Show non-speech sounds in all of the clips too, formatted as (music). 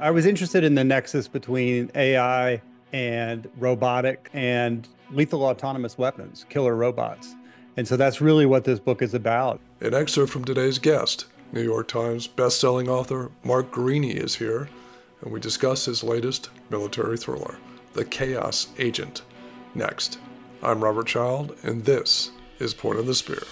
I was interested in the nexus between AI and robotic and lethal autonomous weapons, killer robots. And so that's really what this book is about. An excerpt from today's guest, New York Times bestselling author Mark Greaney is here, and we discuss his latest military thriller, The Chaos Agent. Next, I'm Robert Child, and this is Point of the Spear.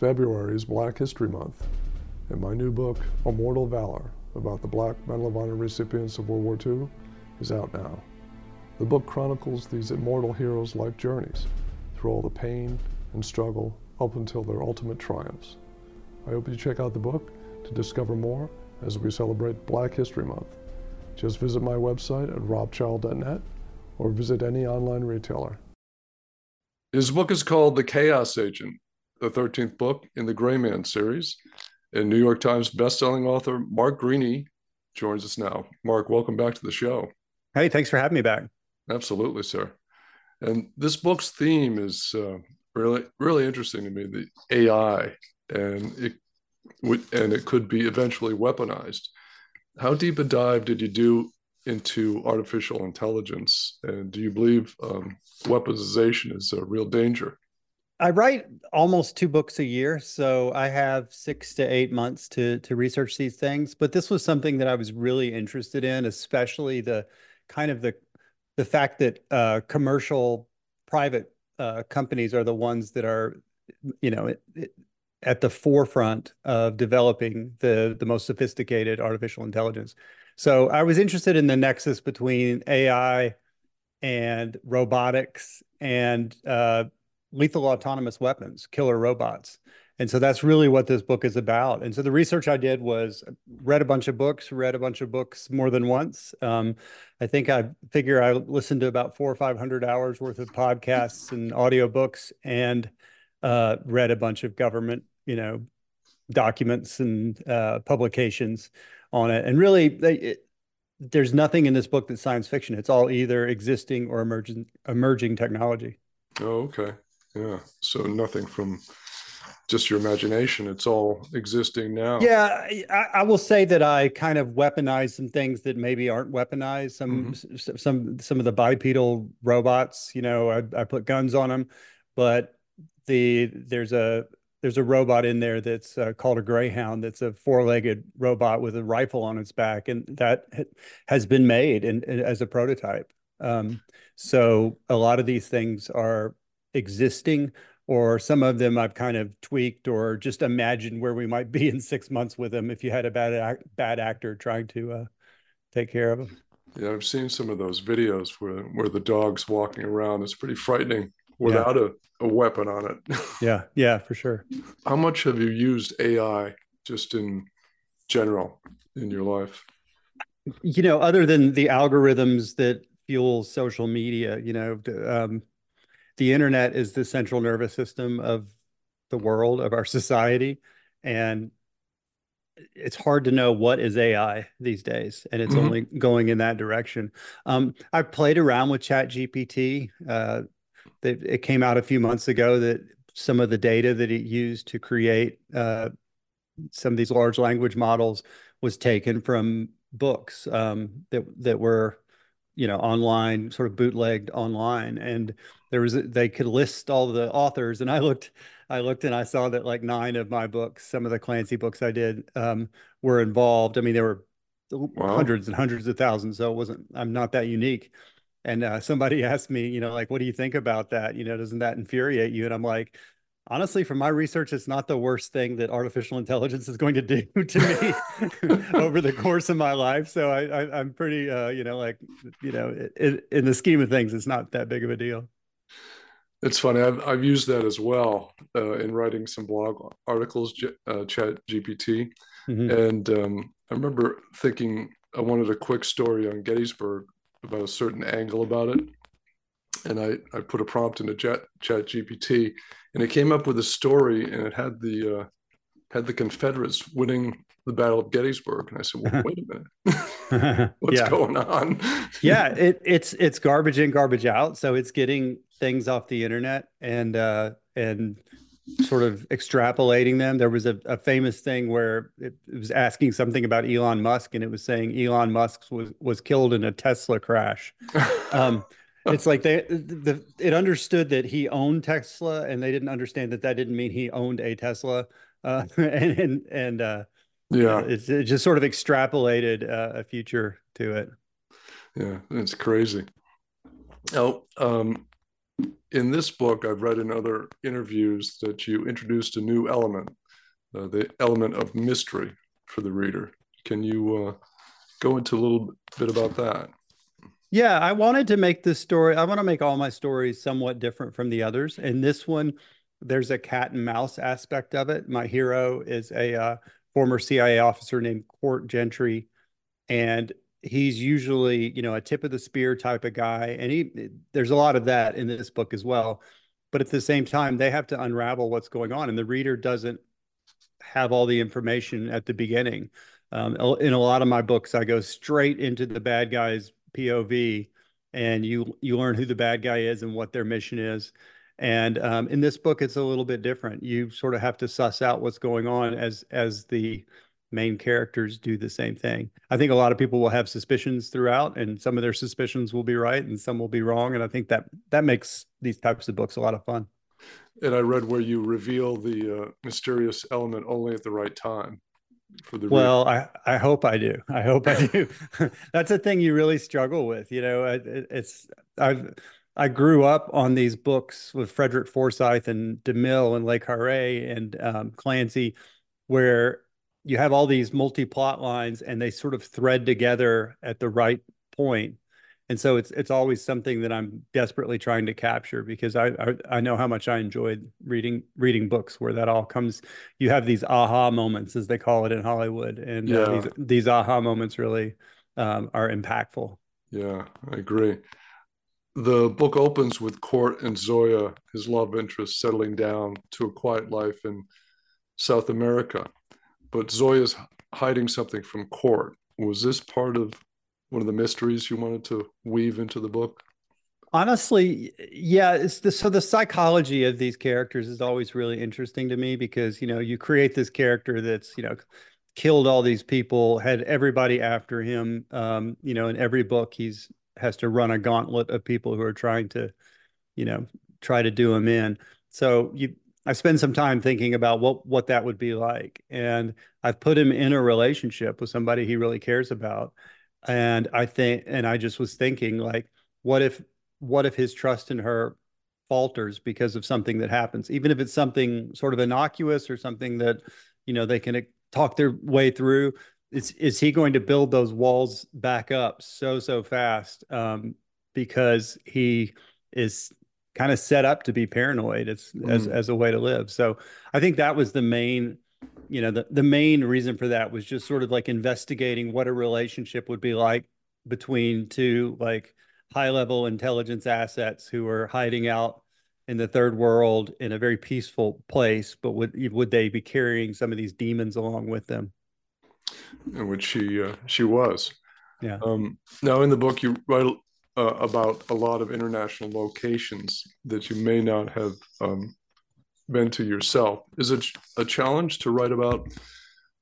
February is Black History Month, and my new book, Immortal Valor, about the Black Medal of Honor recipients of World War II, is out now. The book chronicles these immortal heroes' life journeys through all the pain and struggle up until their ultimate triumphs. I hope you check out the book to discover more as we celebrate Black History Month. Just visit my website at robchild.net or visit any online retailer. His book is called The Chaos Agent the 13th book in the Gray Man series. And New York Times bestselling author Mark Greaney joins us now. Mark, welcome back to the show. Hey, thanks for having me back. Absolutely, sir. And this book's theme is uh, really, really interesting to me. The AI, and it would, and it could be eventually weaponized. How deep a dive did you do into artificial intelligence, and do you believe um, weaponization is a real danger? I write almost two books a year, so I have six to eight months to to research these things. But this was something that I was really interested in, especially the kind of the the fact that uh, commercial private uh, companies are the ones that are, you know, it, it, at the forefront of developing the the most sophisticated artificial intelligence. So I was interested in the nexus between AI and robotics and uh, lethal autonomous weapons, killer robots. And so that's really what this book is about. And so the research I did was read a bunch of books, read a bunch of books more than once. Um, I think I figure I listened to about four or 500 hours worth of podcasts and audiobooks and uh, read a bunch of government, you know, documents and uh, publications on it. And really, they, it, there's nothing in this book that's science fiction. It's all either existing or emerging emerging technology. Oh, okay. Yeah. So nothing from just your imagination. It's all existing now. Yeah, I, I, will say that I kind of weaponize some things that maybe aren't weaponized. Some mm-hmm. some some of the bipedal robots. You know, I, I put guns on them, but the there's a there's a robot in there that's uh, called a greyhound that's a four-legged robot with a rifle on its back and that has been made in as a prototype um, so a lot of these things are existing or some of them I've kind of tweaked or just imagined where we might be in six months with them if you had a bad act, bad actor trying to uh, take care of them. Yeah, I've seen some of those videos where where the dog's walking around. It's pretty frightening without yeah. a, a weapon on it. (laughs) yeah, yeah, for sure. How much have you used AI just in general in your life? You know, other than the algorithms that fuel social media, you know, um, the internet is the central nervous system of the world of our (laughs) society and it's hard to know what is AI these days, and it's mm-hmm. only going in that direction. Um, I played around with Chat GPT. Uh, it came out a few months ago that some of the data that it used to create uh, some of these large language models was taken from books um, that that were you know online sort of bootlegged online and there was they could list all the authors and i looked i looked and i saw that like nine of my books some of the clancy books i did um, were involved i mean there were wow. hundreds and hundreds of thousands so it wasn't i'm not that unique and uh, somebody (laughs) asked me you know like what do you think about that you know doesn't that infuriate you and i'm like honestly, from my research, it's not the worst thing that artificial intelligence is going to do (laughs) to me (laughs) over the course of my life. So I, I am pretty, uh, you know, like, you know, it, in the scheme of things, it's not that big of a deal. It's funny. I've I've used that as well uh, in writing some blog articles, uh, Chat GPT, mm-hmm. and um, I remember thinking I wanted a quick story on Gettysburg about a certain angle about it, and I I put a prompt into Chat Chat GPT, and it came up with a story and it had the uh, had the Confederates winning the Battle of Gettysburg, and I said, "Well, wait a minute, (laughs) (laughs) what's going on?" yeah, it, it's it's garbage in, garbage out. So it's getting things off the internet and uh, and sort of extrapolating them. There was a, a famous thing where it, it, was asking something about Elon Musk, and it was saying Elon Musk was was killed in a Tesla crash. (laughs) Um, it's like they the it understood that he owned Tesla, and they didn't understand that that didn't mean he owned a Tesla. Uh, and and and uh, yeah, it, it just sort of extrapolated uh, a future to it. Yeah, it's crazy. Now, um, in this book, I've read in other interviews that you introduced a new element, uh, the element of mystery for the reader. Can you uh, go into a little bit about that? Yeah, I wanted to make this story. I want to make all my stories somewhat different from the others. And this one, there's a cat and mouse aspect of it. My hero is a uh, former CIA officer named Court Gentry, and he's usually you know a tip of the spear type of guy. And he there's a lot of that in this book as well. But at the same time they have to unravel what's going on. And the reader doesn't have all the information at the beginning. Um, in a lot of my books i go straight into the bad guy's pov and you you learn who the bad guy is and what their mission is and um, in this book it's a little bit different you sort of have to suss out what's going on as as the main characters do the same thing. I think a lot of people will have suspicions throughout, and some of their suspicions will be right, and some will be wrong. And I think that that makes these types of books a lot of fun. And I read where you reveal the uh, mysterious element only at the right time. For the well, I, I hope I do. I hope I (laughs) do. (laughs) That's a thing you really struggle with. You know, it, it's I've I grew up on these books with Frederick Forsyth and DeMille and Le Carre and um, Clancy, where you have all these multi plot lines and they sort of thread together at the right point. point and so it's it's always something that I'm desperately trying to capture because I, I, I know how much I enjoyed reading reading books where that all comes. You have these aha moments, as they call it in Hollywood, and uh, yeah. uh, these these aha moments really um, are impactful. Yeah, I agree. The book opens with Court and Zoya, his love interest, settling down to a quiet life in South America but Zoya's hiding something from Court. Was this part of one of the mysteries you wanted to weave into the book? Honestly, yeah. The, so the psychology of these characters is always really interesting to me because you know you create this character that's you know killed all these people, had everybody after him. Um, you know, in every book, he's has to run a gauntlet of people who are trying to, you know, try to do him in. So you I spend some time thinking about what what that would be like, and I've put him in a relationship with somebody he really cares about, and I think, and I just was thinking, like, what if what if his trust in her falters because of something that happens, even if it's something sort of innocuous or something that you know they can eh, talk their way through. Is is he going to build those walls back up so so fast um, because he is kind of set up to be paranoid as mm. as as a way to live. So I think that was the main, you know, the the main reason for that was just sort of like investigating what a relationship would be like between two like high level intelligence assets who are hiding out in the third world in a very peaceful place, but would would they be carrying some of these demons along with them? In which she uh, she was. Yeah. Um, now in the book, you write uh, about a lot of international locations that you may not have um, been to yourself. Is it a challenge to write about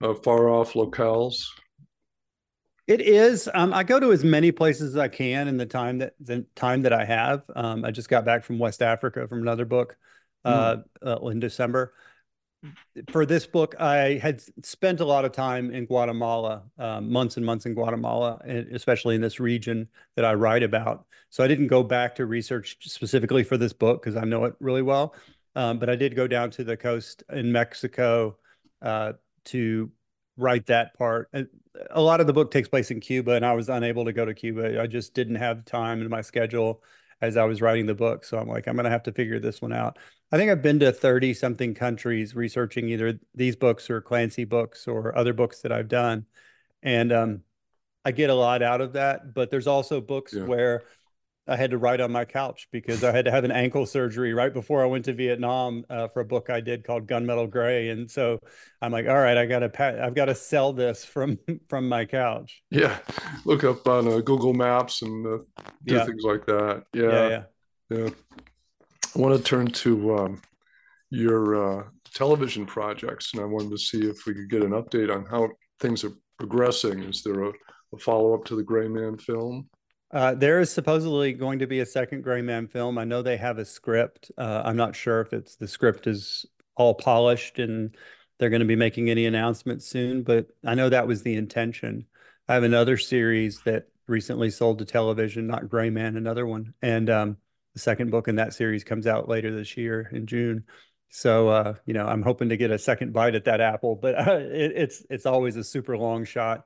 uh, far off locales? It is. Um, I go to as many places as I can in the time that the time that I have. Um, I just got back from West Africa from another book uh, mm. uh, in December for this book, I had spent a lot of time in Guatemala, um, months and months in Guatemala, especially in this region that I write about. So I didn't go back to research specifically for this book because I know it really well. Um, but I did go down to the coast in Mexico uh, to write that part. A lot of the book takes place in Cuba, and I was unable to go to Cuba. I just didn't have time in my schedule as I was writing the book. So I'm like, I'm going to have to figure this one out. I think I've been to 30 something countries researching either these books or Clancy books or other books that I've done. And um, I get a lot out of that. But there's also books yeah. where I had to write on my couch because I had to have an ankle surgery right before I went to Vietnam uh, for a book I did called Gunmetal Gray, and so I'm like, all right, I got to I've got to sell this from (laughs) from my couch. Yeah, look up on uh, Google Maps and uh, do yeah. things like that. Yeah, yeah, yeah. yeah. I want to turn to um, your uh, television projects, and I wanted to see if we could get an update on how things are progressing. Is there a, a follow up to the Gray Man film? Uh, there is supposedly going to be a second Gray Man film. I know they have a script. Uh, I'm not sure if it's the script is all polished and they're going to be making any announcements soon, but I know that was the intention. I have another series that recently sold to television, not Gray Man, another one, and um, the second book in that series comes out later this year in June. So uh, you know, I'm hoping to get a second bite at that apple, but uh, (laughs) it, it's it's always a super long shot.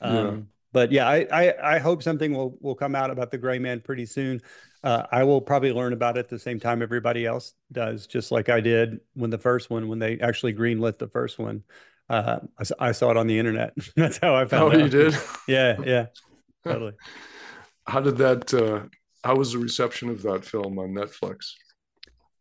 Um, yeah but yeah, I, I, I hope something will will come out about the gray man pretty soon. Uh, I will probably learn about it the same time everybody else does, just like I did when the first one, when they actually greenlit the first one. Uh, I, I, saw it on the internet. (laughs) That's how I found. Oh, out. you did? (laughs) yeah, yeah, totally. (laughs) How did that? Uh, how was the reception of that film on Netflix?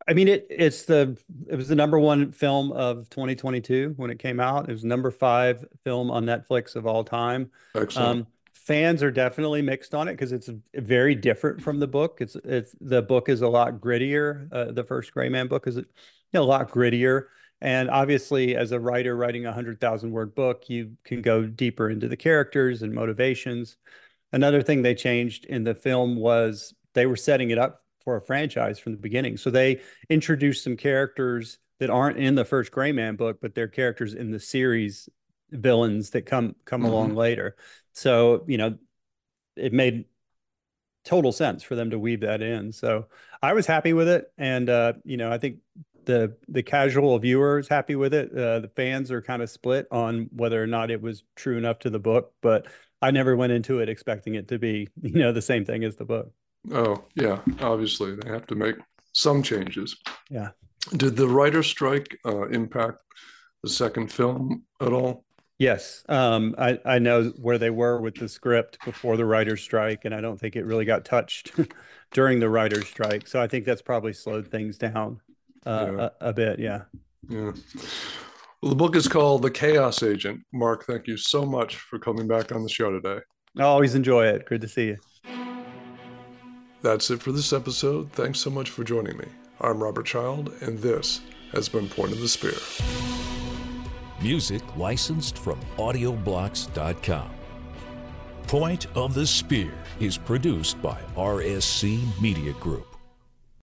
I mean, it it's the it was the number one film of 2022 when it came out. It was number five film on Netflix of all time. Excellent. Um, fans are definitely mixed on it because it's very different from the book. It's it's the book is a lot grittier. Uh, the first Gray Man book is you know, a lot grittier. And obviously, as a writer writing a hundred thousand word book, you can go deeper into the characters and motivations. Another thing they changed in the film was they were setting it up for a franchise from the beginning. So they introduced some characters that aren't in the first Gray Man book, but they're characters in the series villains that come come mm-hmm. along later. So, you know, it made total sense for them to weave that in. So I was happy with it. And uh, you know, I think the the casual viewer is happy with it. Uh, the fans are kind of split on whether or not it was true enough to the book, but I never went into it expecting it to be, (laughs) you know, the same thing as the book. Oh, yeah. Obviously, they have to make some changes. Yeah. Did the writer strike uh, impact the second film at all? Yes. Um, I, I know where they were with the script before the writer's strike, and I don't think it really got touched (laughs) during the writer's strike. So I think that's probably slowed things down uh, yeah. a, a bit. Yeah. Yeah. Well, the book is called The Chaos Agent. Mark, thank you so much for coming back on the show today. I always enjoy it. Good to see you. That's it for this episode. Thanks so much for joining me. I'm Robert Child, and this has been Point of the Spear. Music licensed from Audioblocks.com. Point of the Spear is produced by RSC Media Group.